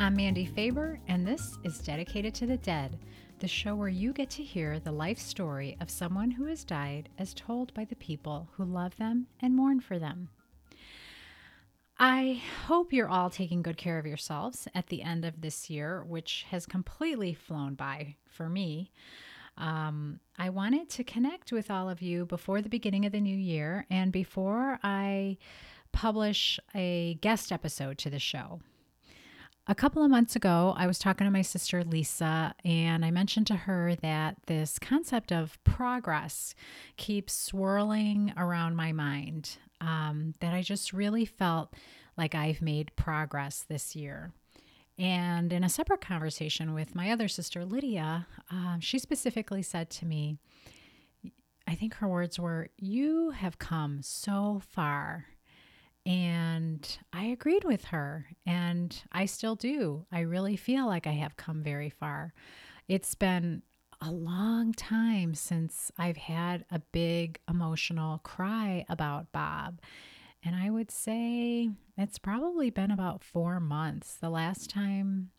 I'm Mandy Faber, and this is Dedicated to the Dead, the show where you get to hear the life story of someone who has died as told by the people who love them and mourn for them. I hope you're all taking good care of yourselves at the end of this year, which has completely flown by for me. Um, I wanted to connect with all of you before the beginning of the new year and before I publish a guest episode to the show. A couple of months ago, I was talking to my sister Lisa, and I mentioned to her that this concept of progress keeps swirling around my mind. Um, that I just really felt like I've made progress this year. And in a separate conversation with my other sister, Lydia, um, she specifically said to me, I think her words were, You have come so far and I agreed with her, and I still do. I really feel like I have come very far. It's been a long time since I've had a big emotional cry about Bob. And I would say it's probably been about four months. The last time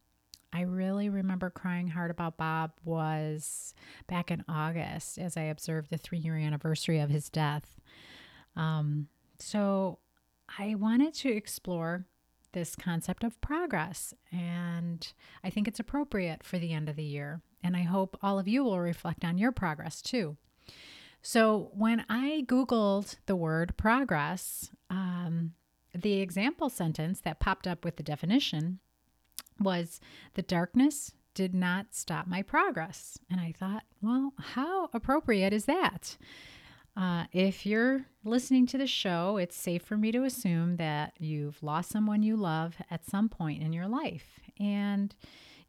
I really remember crying hard about Bob was back in August as I observed the three year anniversary of his death. Um, so I wanted to explore this concept of progress, and I think it's appropriate for the end of the year. And I hope all of you will reflect on your progress too. So, when I Googled the word progress, um, the example sentence that popped up with the definition was The darkness did not stop my progress. And I thought, well, how appropriate is that? Uh, if you're listening to the show, it's safe for me to assume that you've lost someone you love at some point in your life. And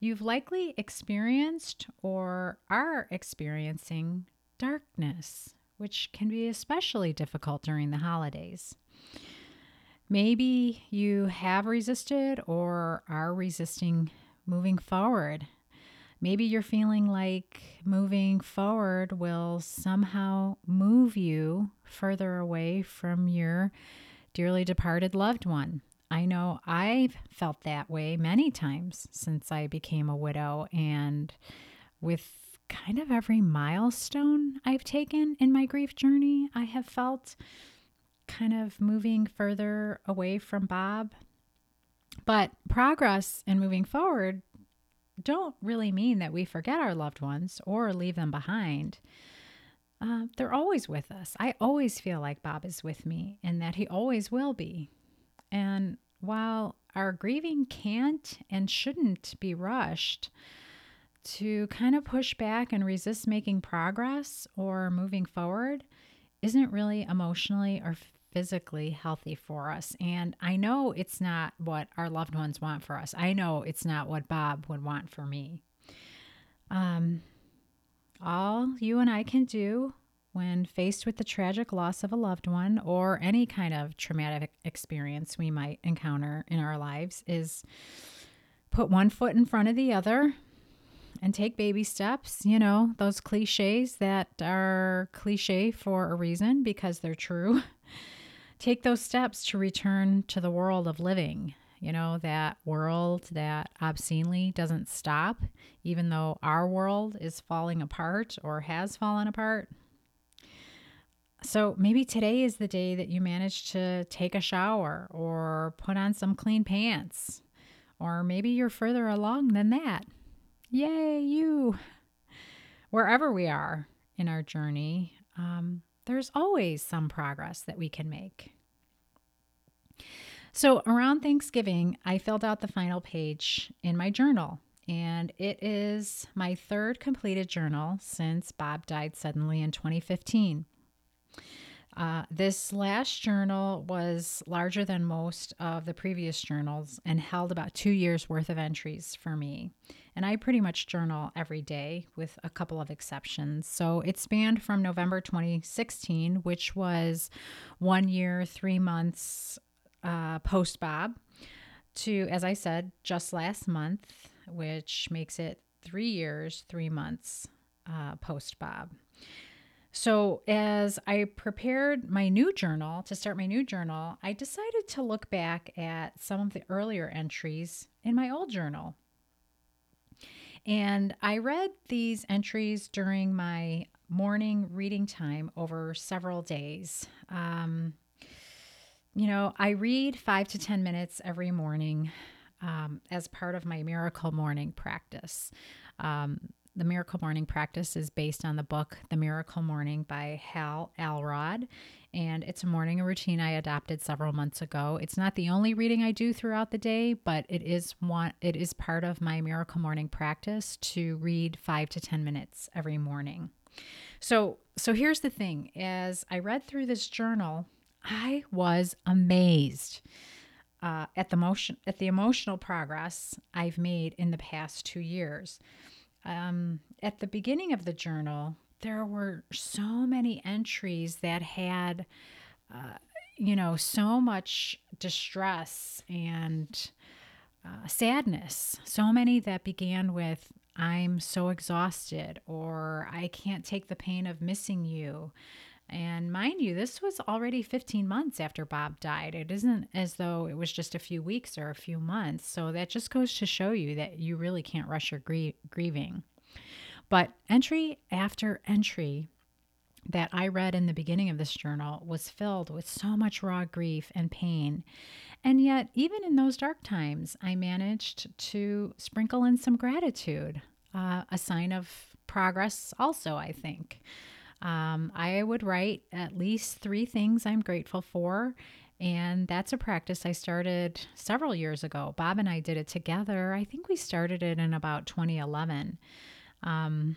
you've likely experienced or are experiencing darkness, which can be especially difficult during the holidays. Maybe you have resisted or are resisting moving forward Maybe you're feeling like moving forward will somehow move you further away from your dearly departed loved one. I know I've felt that way many times since I became a widow, and with kind of every milestone I've taken in my grief journey, I have felt kind of moving further away from Bob. But progress in moving forward don't really mean that we forget our loved ones or leave them behind. Uh, they're always with us. I always feel like Bob is with me and that he always will be. And while our grieving can't and shouldn't be rushed, to kind of push back and resist making progress or moving forward isn't really emotionally or physically healthy for us. And I know it's not what our loved ones want for us. I know it's not what Bob would want for me. Um, all you and I can do when faced with the tragic loss of a loved one or any kind of traumatic experience we might encounter in our lives is put one foot in front of the other and take baby steps. You know, those cliches that are cliche for a reason because they're true. take those steps to return to the world of living. You know, that world that obscenely doesn't stop, even though our world is falling apart or has fallen apart. So maybe today is the day that you manage to take a shower or put on some clean pants. Or maybe you're further along than that. Yay, you! Wherever we are in our journey, um, there's always some progress that we can make. So, around Thanksgiving, I filled out the final page in my journal, and it is my third completed journal since Bob died suddenly in 2015. Uh, this last journal was larger than most of the previous journals and held about two years worth of entries for me. And I pretty much journal every day with a couple of exceptions. So it spanned from November 2016, which was one year, three months uh, post Bob, to, as I said, just last month, which makes it three years, three months uh, post Bob. So, as I prepared my new journal to start my new journal, I decided to look back at some of the earlier entries in my old journal. And I read these entries during my morning reading time over several days. Um, you know, I read five to 10 minutes every morning um, as part of my miracle morning practice. Um, the Miracle Morning practice is based on the book The Miracle Morning by Hal Elrod, and it's a morning routine I adopted several months ago. It's not the only reading I do throughout the day, but it is one it is part of my Miracle Morning practice to read 5 to 10 minutes every morning. So, so here's the thing, as I read through this journal, I was amazed. Uh, at the motion at the emotional progress I've made in the past two years um, at the beginning of the journal, there were so many entries that had, uh, you know, so much distress and uh, sadness. So many that began with, I'm so exhausted, or I can't take the pain of missing you. And mind you, this was already 15 months after Bob died. It isn't as though it was just a few weeks or a few months. So that just goes to show you that you really can't rush your grie- grieving. But entry after entry that I read in the beginning of this journal was filled with so much raw grief and pain. And yet, even in those dark times, I managed to sprinkle in some gratitude, uh, a sign of progress, also, I think. Um, I would write at least three things I'm grateful for. And that's a practice I started several years ago. Bob and I did it together. I think we started it in about 2011. Um,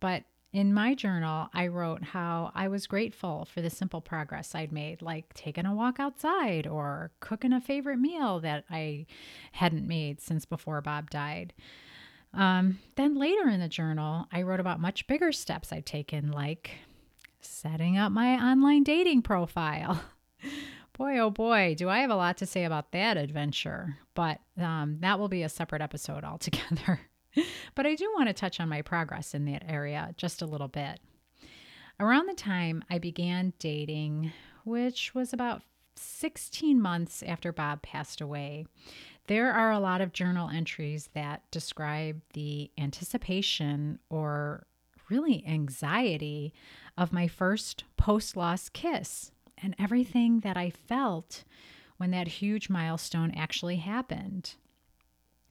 but in my journal, I wrote how I was grateful for the simple progress I'd made, like taking a walk outside or cooking a favorite meal that I hadn't made since before Bob died. Um, then later in the journal, I wrote about much bigger steps I'd taken, like setting up my online dating profile. boy, oh boy, do I have a lot to say about that adventure. But um, that will be a separate episode altogether. but I do want to touch on my progress in that area just a little bit. Around the time I began dating, which was about 16 months after Bob passed away, there are a lot of journal entries that describe the anticipation or really anxiety of my first post loss kiss and everything that I felt when that huge milestone actually happened.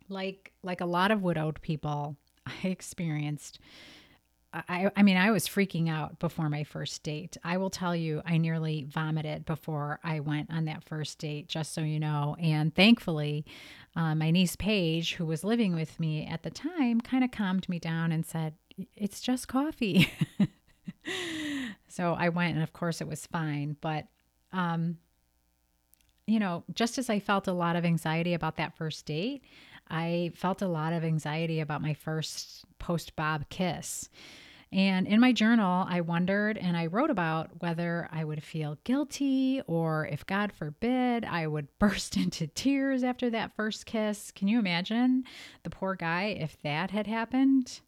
Like like a lot of widowed people, I experienced I, I mean, I was freaking out before my first date. I will tell you, I nearly vomited before I went on that first date, just so you know. And thankfully, uh, my niece Paige, who was living with me at the time, kind of calmed me down and said, It's just coffee. so I went, and of course, it was fine. But, um, you know, just as I felt a lot of anxiety about that first date, I felt a lot of anxiety about my first post Bob kiss. And in my journal, I wondered and I wrote about whether I would feel guilty or if, God forbid, I would burst into tears after that first kiss. Can you imagine the poor guy if that had happened?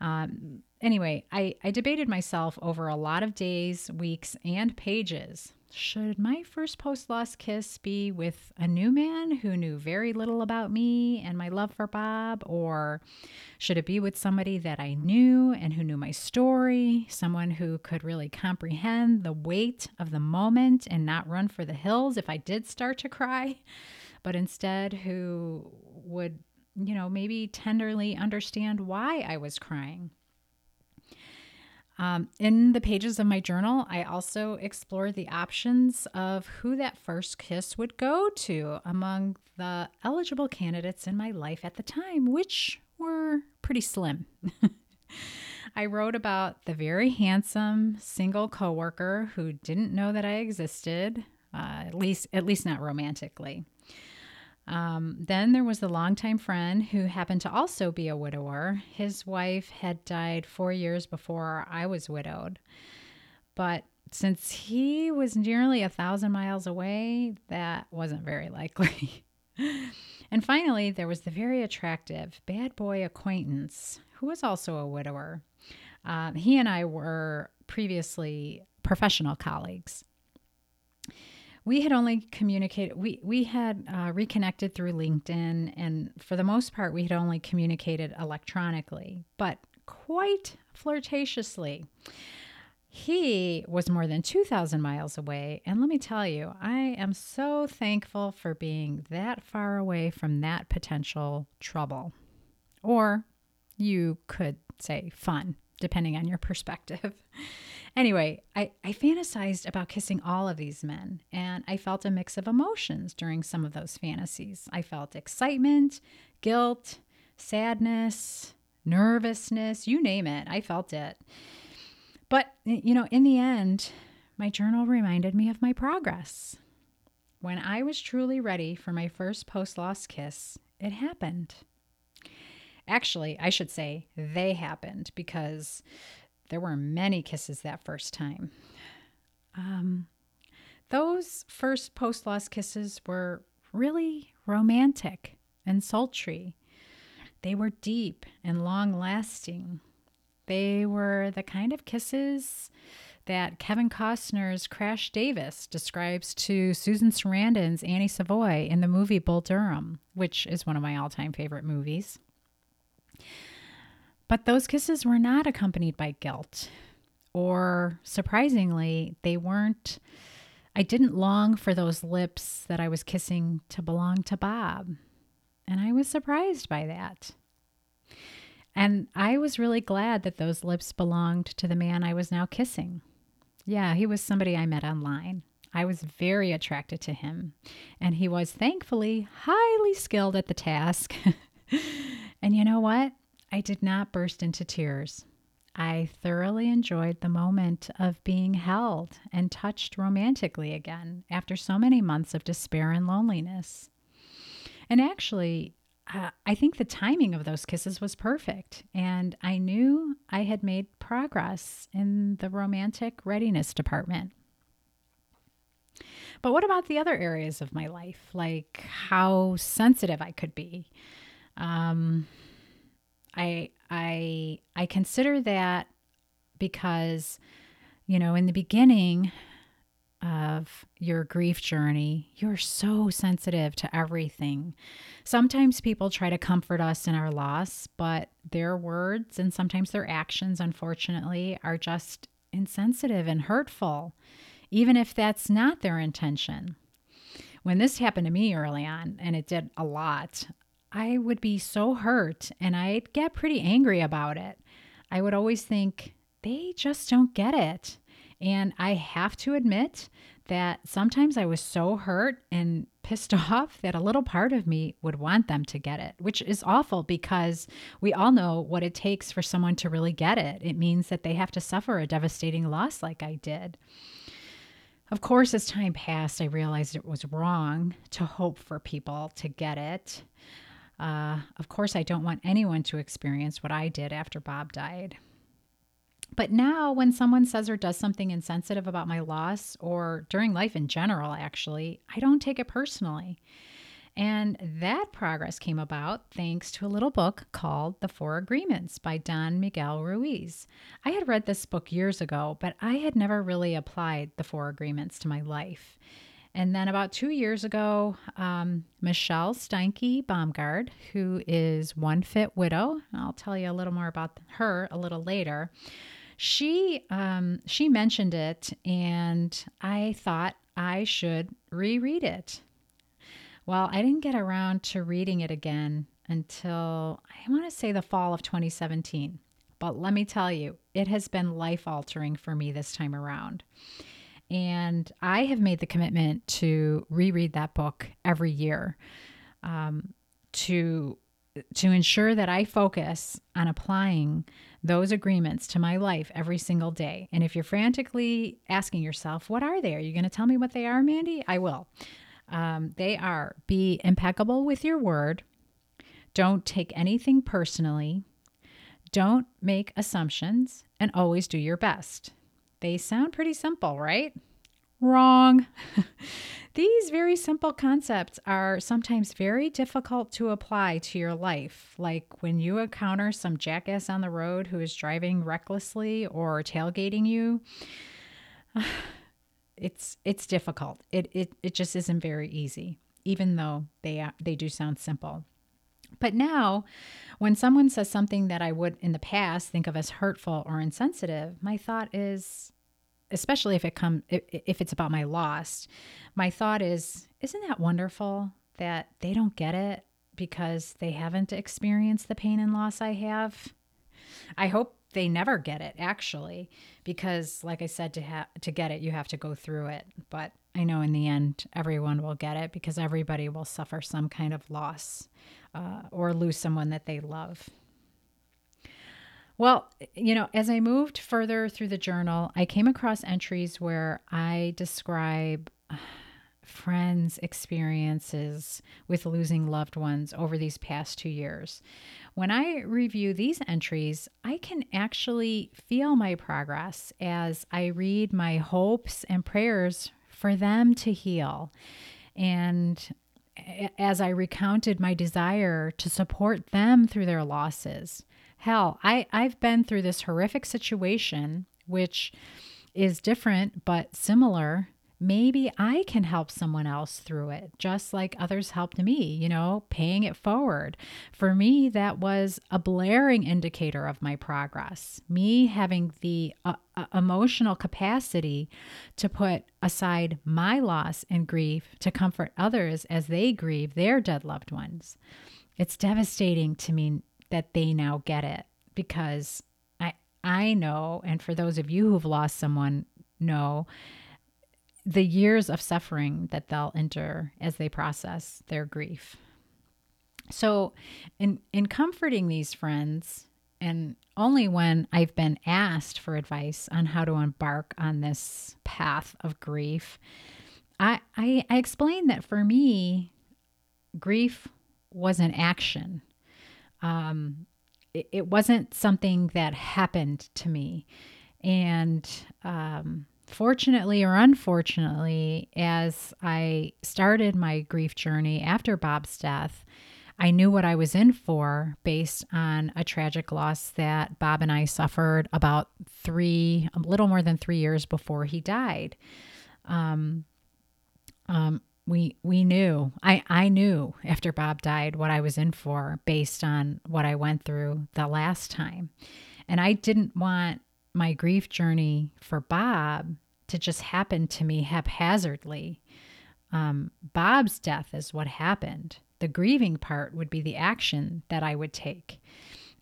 Um, anyway, I, I debated myself over a lot of days, weeks, and pages should my first post loss kiss be with a new man who knew very little about me and my love for Bob? Or should it be with somebody that I knew and who knew my story, someone who could really comprehend the weight of the moment and not run for the hills if I did start to cry, but instead who would, you know, maybe tenderly understand why I was crying? Um, in the pages of my journal, I also explore the options of who that first kiss would go to among the eligible candidates in my life at the time, which were pretty slim. I wrote about the very handsome single coworker who didn't know that I existed, uh, at least at least not romantically. Um, then there was the longtime friend who happened to also be a widower. His wife had died four years before I was widowed. But since he was nearly a thousand miles away, that wasn't very likely. and finally, there was the very attractive bad boy acquaintance who was also a widower. Um, he and I were previously professional colleagues. We had only communicated, we, we had uh, reconnected through LinkedIn, and for the most part, we had only communicated electronically, but quite flirtatiously. He was more than 2,000 miles away. And let me tell you, I am so thankful for being that far away from that potential trouble. Or you could say fun, depending on your perspective. anyway, I, I fantasized about kissing all of these men, and I felt a mix of emotions during some of those fantasies. I felt excitement, guilt, sadness, nervousness, you name it. I felt it. But, you know, in the end, my journal reminded me of my progress. When I was truly ready for my first post loss kiss, it happened. Actually, I should say they happened because there were many kisses that first time. Um, those first post loss kisses were really romantic and sultry. They were deep and long lasting. They were the kind of kisses that Kevin Costner's Crash Davis describes to Susan Sarandon's Annie Savoy in the movie Bull Durham, which is one of my all time favorite movies. But those kisses were not accompanied by guilt, or surprisingly, they weren't. I didn't long for those lips that I was kissing to belong to Bob. And I was surprised by that. And I was really glad that those lips belonged to the man I was now kissing. Yeah, he was somebody I met online. I was very attracted to him, and he was thankfully highly skilled at the task. and you know what? I did not burst into tears. I thoroughly enjoyed the moment of being held and touched romantically again after so many months of despair and loneliness. And actually, I think the timing of those kisses was perfect. And I knew I had made progress in the romantic readiness department. But what about the other areas of my life, like how sensitive I could be? Um, I I I consider that because, you know, in the beginning, of your grief journey, you're so sensitive to everything. Sometimes people try to comfort us in our loss, but their words and sometimes their actions, unfortunately, are just insensitive and hurtful, even if that's not their intention. When this happened to me early on, and it did a lot, I would be so hurt and I'd get pretty angry about it. I would always think, they just don't get it. And I have to admit that sometimes I was so hurt and pissed off that a little part of me would want them to get it, which is awful because we all know what it takes for someone to really get it. It means that they have to suffer a devastating loss like I did. Of course, as time passed, I realized it was wrong to hope for people to get it. Uh, of course, I don't want anyone to experience what I did after Bob died. But now, when someone says or does something insensitive about my loss, or during life in general, actually, I don't take it personally. And that progress came about thanks to a little book called The Four Agreements by Don Miguel Ruiz. I had read this book years ago, but I had never really applied the Four Agreements to my life. And then about two years ago, um, Michelle Steinke Baumgard, who is One Fit Widow, I'll tell you a little more about her a little later she um, she mentioned it, and I thought I should reread it. Well, I didn't get around to reading it again until I want to say the fall of 2017. But let me tell you, it has been life altering for me this time around. And I have made the commitment to reread that book every year um, to to ensure that I focus on applying those agreements to my life every single day. And if you're frantically asking yourself, what are they? Are you going to tell me what they are, Mandy? I will. Um, they are be impeccable with your word, don't take anything personally, don't make assumptions, and always do your best. They sound pretty simple, right? Wrong. These very simple concepts are sometimes very difficult to apply to your life. Like when you encounter some jackass on the road who is driving recklessly or tailgating you, it's it's difficult. It it it just isn't very easy, even though they they do sound simple. But now, when someone says something that I would in the past think of as hurtful or insensitive, my thought is especially if it come if it's about my loss, my thought is, isn't that wonderful that they don't get it because they haven't experienced the pain and loss I have? I hope they never get it actually because like I said to ha- to get it you have to go through it. But I know in the end everyone will get it because everybody will suffer some kind of loss uh, or lose someone that they love. Well, you know, as I moved further through the journal, I came across entries where I describe friends' experiences with losing loved ones over these past two years. When I review these entries, I can actually feel my progress as I read my hopes and prayers for them to heal. And as I recounted my desire to support them through their losses. Hell, I, I've been through this horrific situation, which is different but similar. Maybe I can help someone else through it, just like others helped me, you know, paying it forward. For me, that was a blaring indicator of my progress. Me having the uh, uh, emotional capacity to put aside my loss and grief to comfort others as they grieve their dead loved ones. It's devastating to me that they now get it because I I know and for those of you who've lost someone know the years of suffering that they'll endure as they process their grief. So in in comforting these friends and only when I've been asked for advice on how to embark on this path of grief, I, I, I explained that for me, grief was an action. Um, it, it wasn't something that happened to me. And um, fortunately or unfortunately, as I started my grief journey after Bob's death, I knew what I was in for based on a tragic loss that Bob and I suffered about three, a little more than three years before he died. Um, um, we we knew I I knew after Bob died what I was in for based on what I went through the last time. And I didn't want my grief journey for Bob to just happen to me haphazardly. Um, Bob's death is what happened. The grieving part would be the action that I would take.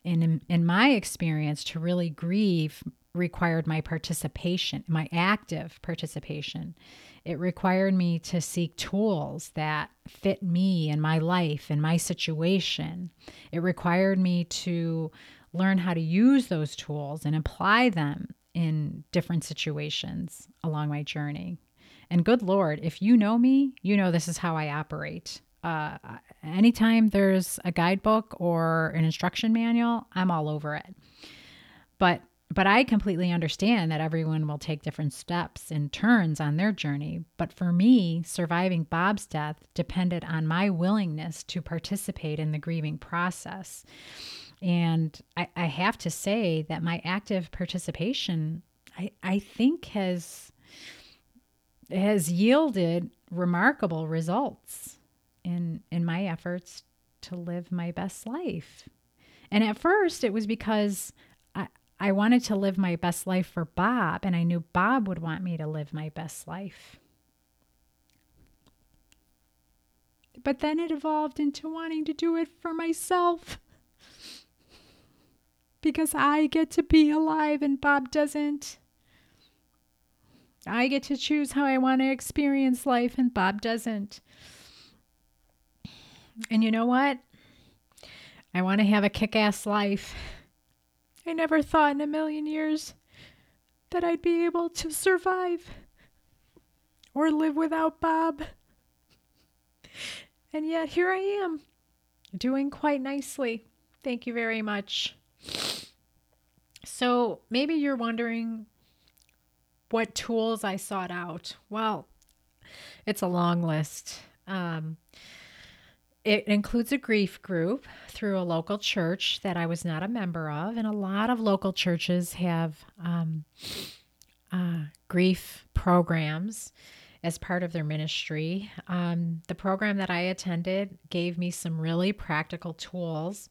And in, in my experience, to really grieve required my participation, my active participation. It required me to seek tools that fit me and my life and my situation. It required me to learn how to use those tools and apply them in different situations along my journey. And good Lord, if you know me, you know this is how I operate uh, anytime there's a guidebook or an instruction manual, I'm all over it. But but I completely understand that everyone will take different steps and turns on their journey. But for me, surviving Bob's death depended on my willingness to participate in the grieving process. And I, I have to say that my active participation, I, I think, has has yielded remarkable results in in my efforts to live my best life. And at first it was because I I wanted to live my best life for Bob and I knew Bob would want me to live my best life. But then it evolved into wanting to do it for myself. Because I get to be alive and Bob doesn't. I get to choose how I want to experience life and Bob doesn't. And you know what? I want to have a kick ass life. I never thought in a million years that I'd be able to survive or live without Bob. And yet here I am, doing quite nicely. Thank you very much. So maybe you're wondering what tools I sought out. Well, it's a long list. Um, it includes a grief group through a local church that I was not a member of, and a lot of local churches have um, uh, grief programs as part of their ministry. Um, the program that I attended gave me some really practical tools,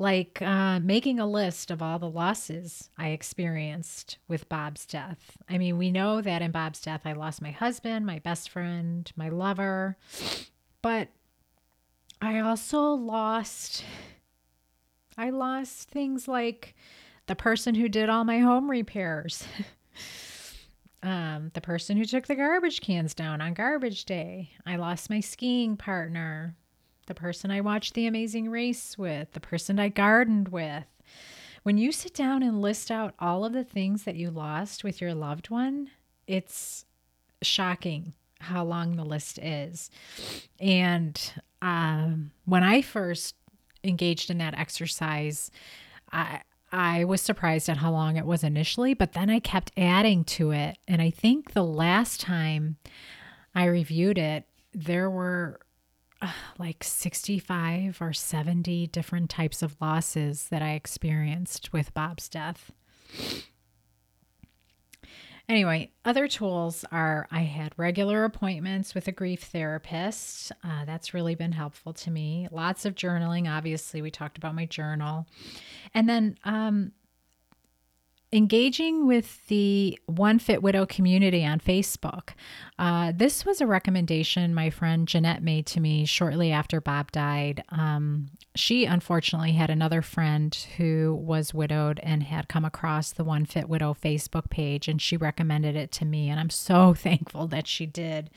like uh, making a list of all the losses I experienced with Bob's death. I mean, we know that in Bob's death, I lost my husband, my best friend, my lover, but I also lost I lost things like the person who did all my home repairs. um, the person who took the garbage cans down on garbage day. I lost my skiing partner. The person I watched The Amazing Race with, the person I gardened with. When you sit down and list out all of the things that you lost with your loved one, it's shocking how long the list is. And um, when I first engaged in that exercise, I I was surprised at how long it was initially, but then I kept adding to it. And I think the last time I reviewed it, there were like 65 or 70 different types of losses that I experienced with Bob's death. Anyway, other tools are I had regular appointments with a grief therapist. Uh, that's really been helpful to me. Lots of journaling. Obviously, we talked about my journal. And then um, engaging with the One Fit Widow community on Facebook. Uh, this was a recommendation my friend Jeanette made to me shortly after Bob died. Um, she unfortunately had another friend who was widowed and had come across the One Fit Widow Facebook page, and she recommended it to me. And I'm so thankful that she did.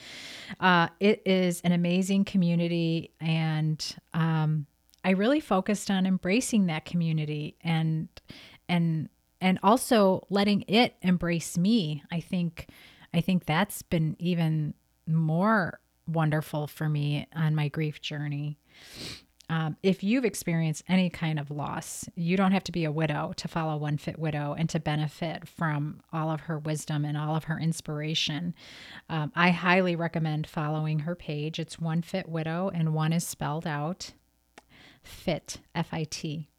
Uh, it is an amazing community, and um, I really focused on embracing that community and and and also letting it embrace me i think i think that's been even more wonderful for me on my grief journey um, if you've experienced any kind of loss, you don't have to be a widow to follow One Fit Widow and to benefit from all of her wisdom and all of her inspiration. Um, I highly recommend following her page. It's One Fit Widow, and one is spelled out fit, F I T.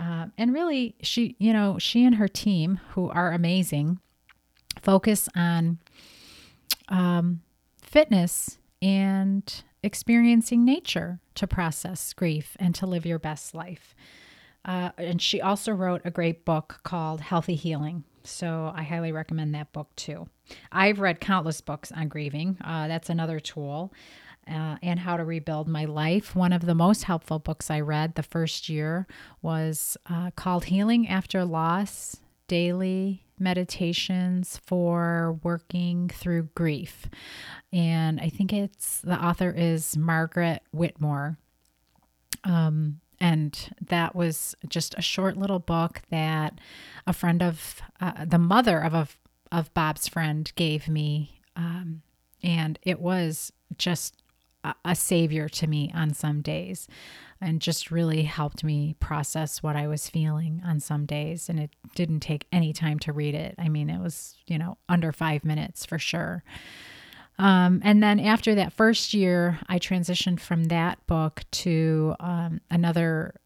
Um, and really, she, you know, she and her team, who are amazing, focus on um, fitness and experiencing nature to process grief and to live your best life. Uh, and she also wrote a great book called Healthy Healing. So I highly recommend that book too. I've read countless books on grieving. Uh, that's another tool uh, and how to rebuild my life. One of the most helpful books I read the first year was uh, called Healing After Loss Daily Meditations for Working Through Grief. And I think it's the author is Margaret Whitmore. Um, and that was just a short little book that a friend of uh, the mother of a, of Bob's friend gave me. Um, and it was just a savior to me on some days and just really helped me process what I was feeling on some days. And it didn't take any time to read it. I mean, it was, you know, under five minutes for sure. Um, and then after that first year, I transitioned from that book to um, another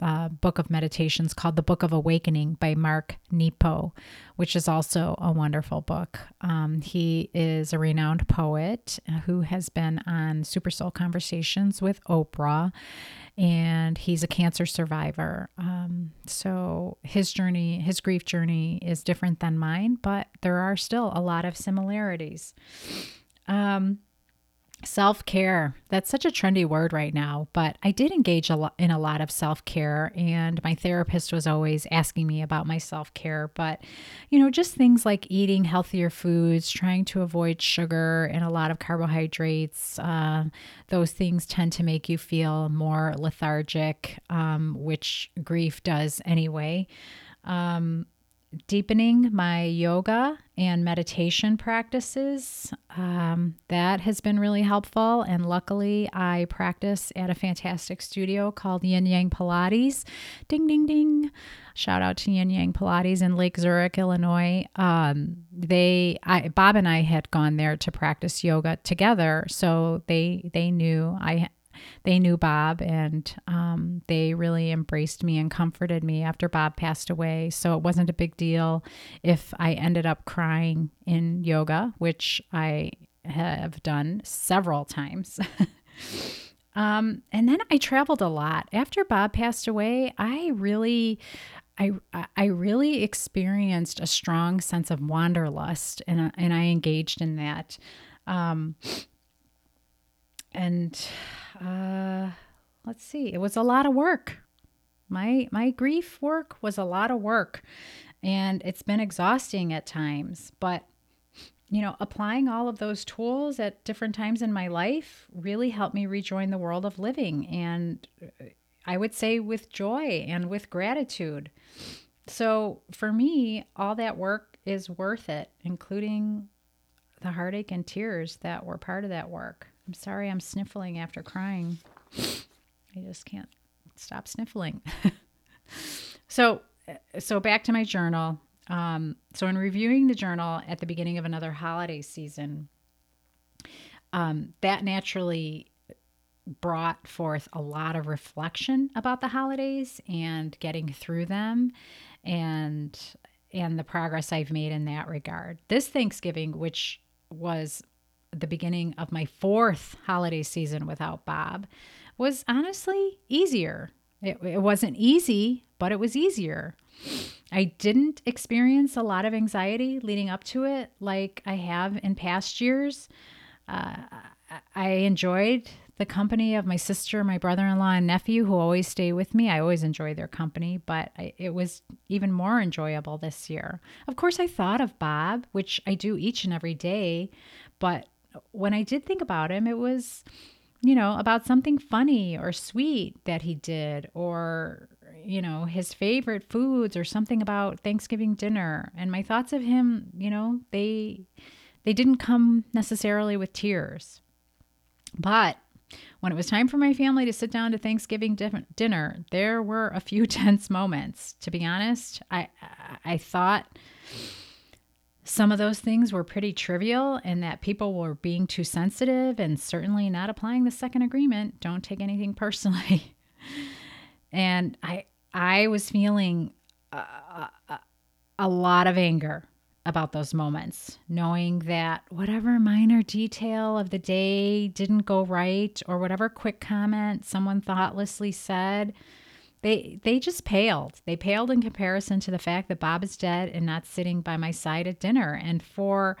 uh, book of meditations called The Book of Awakening by Mark Nepo, which is also a wonderful book. Um, he is a renowned poet who has been on Super Soul Conversations with Oprah, and he's a cancer survivor. Um, so his journey, his grief journey, is different than mine, but there are still a lot of similarities. Um, Self care. That's such a trendy word right now, but I did engage a lot in a lot of self care, and my therapist was always asking me about my self care. But, you know, just things like eating healthier foods, trying to avoid sugar and a lot of carbohydrates. Uh, those things tend to make you feel more lethargic, um, which grief does anyway. Um, deepening my yoga and meditation practices. Um, that has been really helpful. And luckily, I practice at a fantastic studio called Yin Yang Pilates. Ding, ding, ding. Shout out to Yin Yang Pilates in Lake Zurich, Illinois. Um, they, I, Bob and I had gone there to practice yoga together, so they they knew I they knew Bob and um, they really embraced me and comforted me after Bob passed away. So it wasn't a big deal if I ended up crying in yoga, which I have done several times. um, and then I traveled a lot. After Bob passed away, I really. I, I really experienced a strong sense of wanderlust and, and I engaged in that. Um, and uh, let's see, it was a lot of work. My my grief work was a lot of work, and it's been exhausting at times. But you know, applying all of those tools at different times in my life really helped me rejoin the world of living, and uh, I would say with joy and with gratitude. So for me, all that work is worth it, including the heartache and tears that were part of that work. I'm sorry I'm sniffling after crying. I just can't stop sniffling. so, so back to my journal. Um, so, in reviewing the journal at the beginning of another holiday season, um, that naturally brought forth a lot of reflection about the holidays and getting through them and and the progress I've made in that regard. This Thanksgiving, which was the beginning of my fourth holiday season without Bob was honestly easier. It, it wasn't easy, but it was easier. I didn't experience a lot of anxiety leading up to it like I have in past years. Uh, I enjoyed the company of my sister, my brother in law, and nephew who always stay with me. I always enjoy their company, but I, it was even more enjoyable this year. Of course, I thought of Bob, which I do each and every day, but when I did think about him, it was, you know, about something funny or sweet that he did, or, you know, his favorite foods, or something about Thanksgiving dinner. And my thoughts of him, you know, they they didn't come necessarily with tears. But when it was time for my family to sit down to Thanksgiving dinner, there were a few tense moments. To be honest, I I thought some of those things were pretty trivial and that people were being too sensitive and certainly not applying the second agreement. Don't take anything personally. and I I was feeling a, a, a lot of anger about those moments, knowing that whatever minor detail of the day didn't go right or whatever quick comment someone thoughtlessly said they they just paled. They paled in comparison to the fact that Bob is dead and not sitting by my side at dinner. And for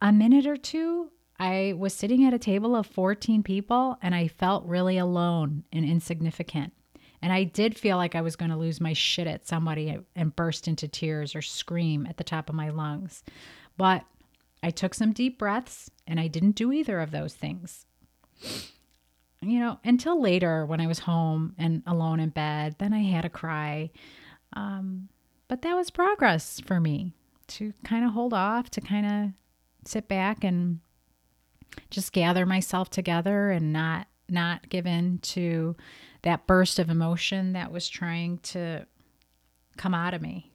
a minute or two, I was sitting at a table of 14 people and I felt really alone and insignificant. And I did feel like I was going to lose my shit at somebody and burst into tears or scream at the top of my lungs. But I took some deep breaths and I didn't do either of those things you know, until later when I was home and alone in bed, then I had a cry. Um, but that was progress for me to kind of hold off, to kind of sit back and just gather myself together and not not give in to that burst of emotion that was trying to come out of me.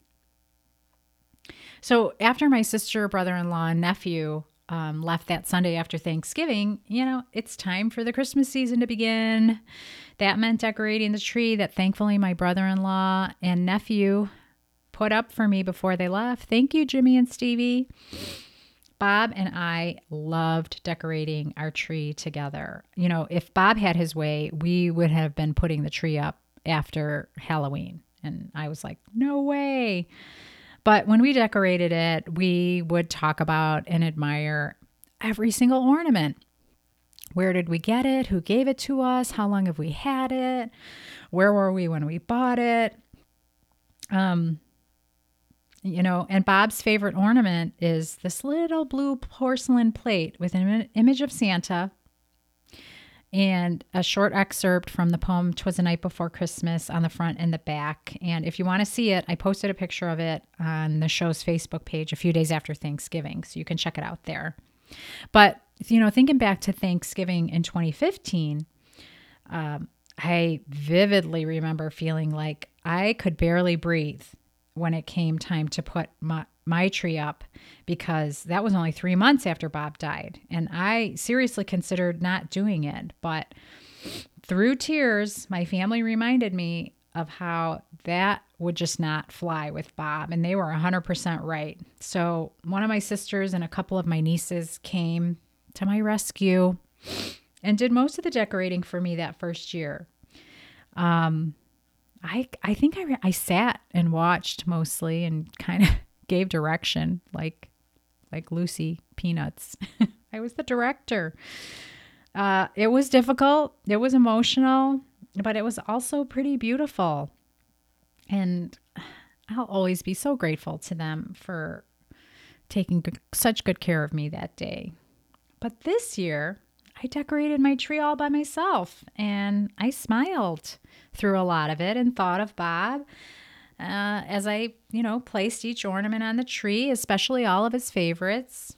So after my sister, brother-in-law, and nephew um, left that Sunday after Thanksgiving, you know, it's time for the Christmas season to begin. That meant decorating the tree that thankfully my brother in law and nephew put up for me before they left. Thank you, Jimmy and Stevie. Bob and I loved decorating our tree together. You know, if Bob had his way, we would have been putting the tree up after Halloween. And I was like, no way. But when we decorated it, we would talk about and admire every single ornament. Where did we get it? Who gave it to us? How long have we had it? Where were we when we bought it? Um, you know, and Bob's favorite ornament is this little blue porcelain plate with an image of Santa. and a short excerpt from the poem Twas the Night Before Christmas on the front and the back. And if you want to see it, I posted a picture of it on the show's Facebook page a few days after Thanksgiving, so you can check it out there. But, you know, thinking back to Thanksgiving in 2015, um, I vividly remember feeling like I could barely breathe when it came time to put my, my tree up because that was only three months after Bob died. And I seriously considered not doing it. But through tears, my family reminded me of how that would just not fly with Bob. And they were 100% right. So one of my sisters and a couple of my nieces came to my rescue and did most of the decorating for me that first year. Um, I I think I I sat and watched mostly and kind of gave direction like like Lucy Peanuts. I was the director. Uh, it was difficult. It was emotional, but it was also pretty beautiful. And I'll always be so grateful to them for taking good, such good care of me that day. But this year, I decorated my tree all by myself and I smiled through a lot of it and thought of Bob uh, as I, you know, placed each ornament on the tree, especially all of his favorites.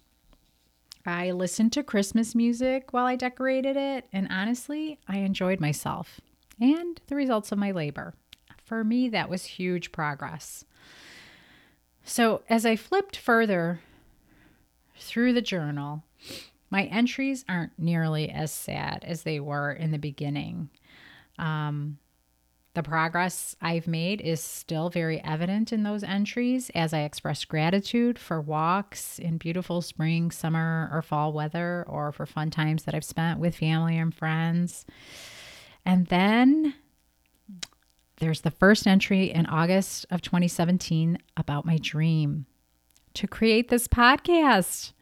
I listened to Christmas music while I decorated it, and honestly, I enjoyed myself and the results of my labor. For me, that was huge progress. So, as I flipped further through the journal, my entries aren't nearly as sad as they were in the beginning. Um, the progress I've made is still very evident in those entries as I express gratitude for walks in beautiful spring, summer, or fall weather, or for fun times that I've spent with family and friends. And then there's the first entry in August of 2017 about my dream to create this podcast.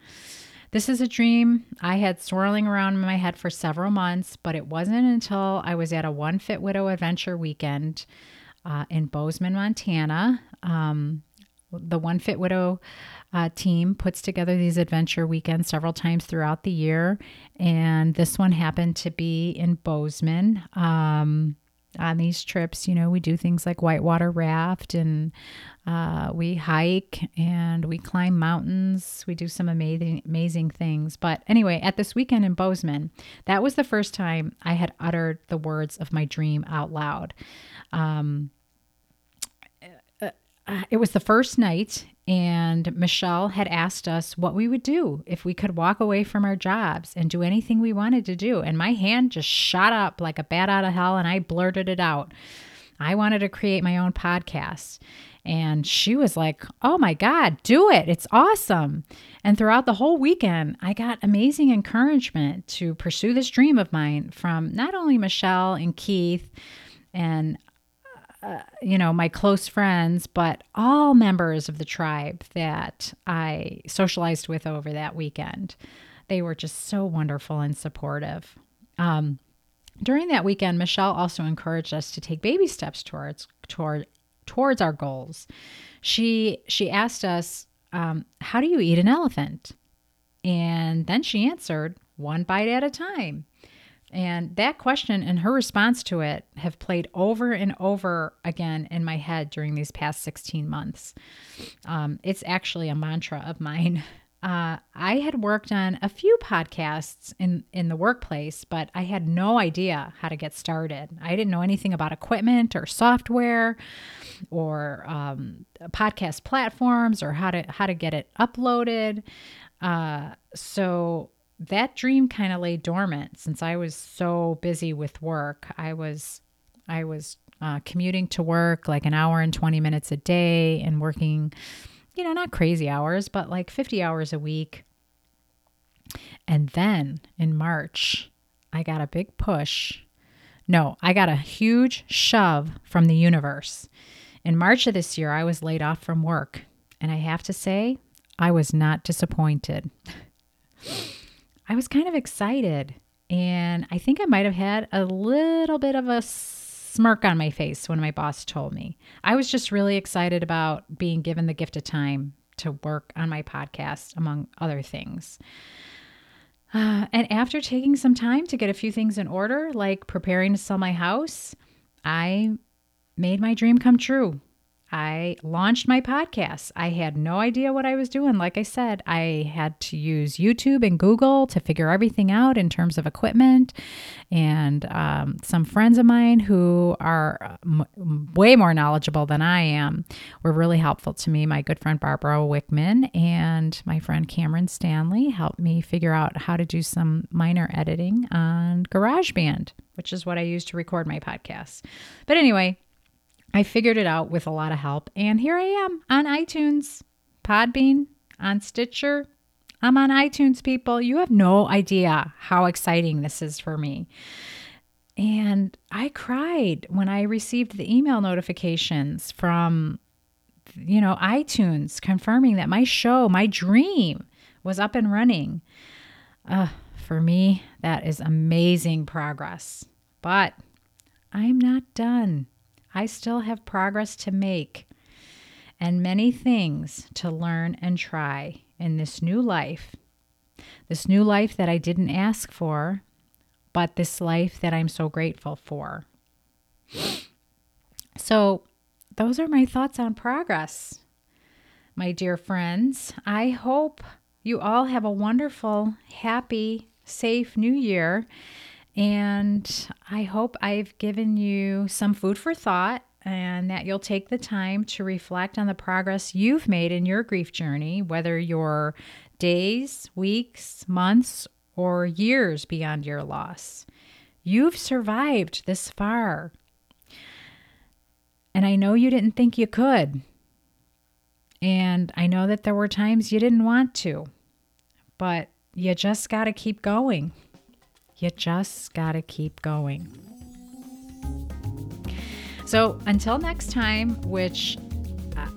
This is a dream I had swirling around in my head for several months, but it wasn't until I was at a One Fit Widow adventure weekend uh, in Bozeman, Montana. Um, the One Fit Widow uh, team puts together these adventure weekends several times throughout the year, and this one happened to be in Bozeman. Um, on these trips, you know, we do things like whitewater raft and uh, we hike and we climb mountains. We do some amazing, amazing things. But anyway, at this weekend in Bozeman, that was the first time I had uttered the words of my dream out loud. Um, uh, uh, it was the first night, and Michelle had asked us what we would do if we could walk away from our jobs and do anything we wanted to do. And my hand just shot up like a bat out of hell, and I blurted it out. I wanted to create my own podcast. And she was like, Oh my God, do it. It's awesome. And throughout the whole weekend, I got amazing encouragement to pursue this dream of mine from not only Michelle and Keith and you know, my close friends, but all members of the tribe that I socialized with over that weekend. They were just so wonderful and supportive. Um, during that weekend, Michelle also encouraged us to take baby steps towards toward towards our goals. She she asked us, um, "How do you eat an elephant?" And then she answered, "One bite at a time." And that question and her response to it have played over and over again in my head during these past 16 months. Um, it's actually a mantra of mine. Uh, I had worked on a few podcasts in, in the workplace, but I had no idea how to get started. I didn't know anything about equipment or software or um, podcast platforms or how to how to get it uploaded. Uh, so that dream kind of lay dormant since I was so busy with work. I was I was uh, commuting to work like an hour and 20 minutes a day and working, you know, not crazy hours, but like 50 hours a week. And then in March, I got a big push. No, I got a huge shove from the universe. In March of this year, I was laid off from work. And I have to say, I was not disappointed. I was kind of excited. And I think I might have had a little bit of a smirk on my face when my boss told me. I was just really excited about being given the gift of time to work on my podcast, among other things. Uh, and after taking some time to get a few things in order, like preparing to sell my house, I made my dream come true. I launched my podcast. I had no idea what I was doing. Like I said, I had to use YouTube and Google to figure everything out in terms of equipment. And um, some friends of mine who are m- way more knowledgeable than I am were really helpful to me. My good friend Barbara Wickman and my friend Cameron Stanley helped me figure out how to do some minor editing on GarageBand, which is what I use to record my podcasts. But anyway, I figured it out with a lot of help, and here I am on iTunes, Podbean, on Stitcher. I'm on iTunes, people. You have no idea how exciting this is for me. And I cried when I received the email notifications from, you know, iTunes confirming that my show, my dream, was up and running. Uh, for me, that is amazing progress. But I'm not done. I still have progress to make and many things to learn and try in this new life. This new life that I didn't ask for, but this life that I'm so grateful for. So, those are my thoughts on progress, my dear friends. I hope you all have a wonderful, happy, safe new year and I hope I've given you some food for thought and that you'll take the time to reflect on the progress you've made in your grief journey, whether you're days, weeks, months, or years beyond your loss. You've survived this far. And I know you didn't think you could. And I know that there were times you didn't want to, but you just got to keep going. You just got to keep going. So until next time, which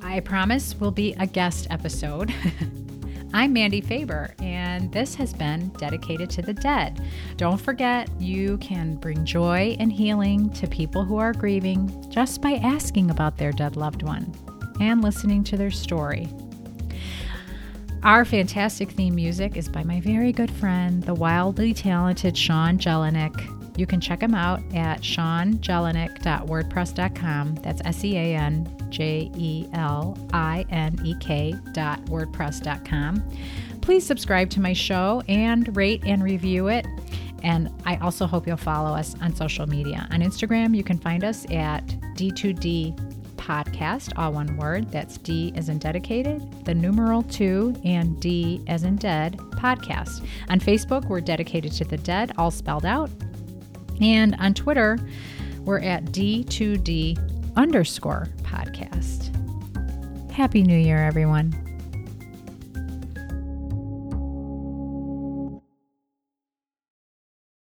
I promise will be a guest episode. I'm Mandy Faber, and this has been Dedicated to the Dead. Don't forget, you can bring joy and healing to people who are grieving just by asking about their dead loved one and listening to their story. Our fantastic theme music is by my very good friend, the wildly talented Sean Jelinek. You can check him out at seanjelinek.wordpress.com. That's S E A N J E L I N E K dot wordpress.com. Please subscribe to my show and rate and review it. And I also hope you'll follow us on social media. On Instagram, you can find us at D2D podcast, all one word. That's D as in dedicated, the numeral two, and D as in dead podcast. On Facebook, we're dedicated to the dead, all spelled out. And on Twitter, we're at D2D underscore podcast. Happy New Year, everyone.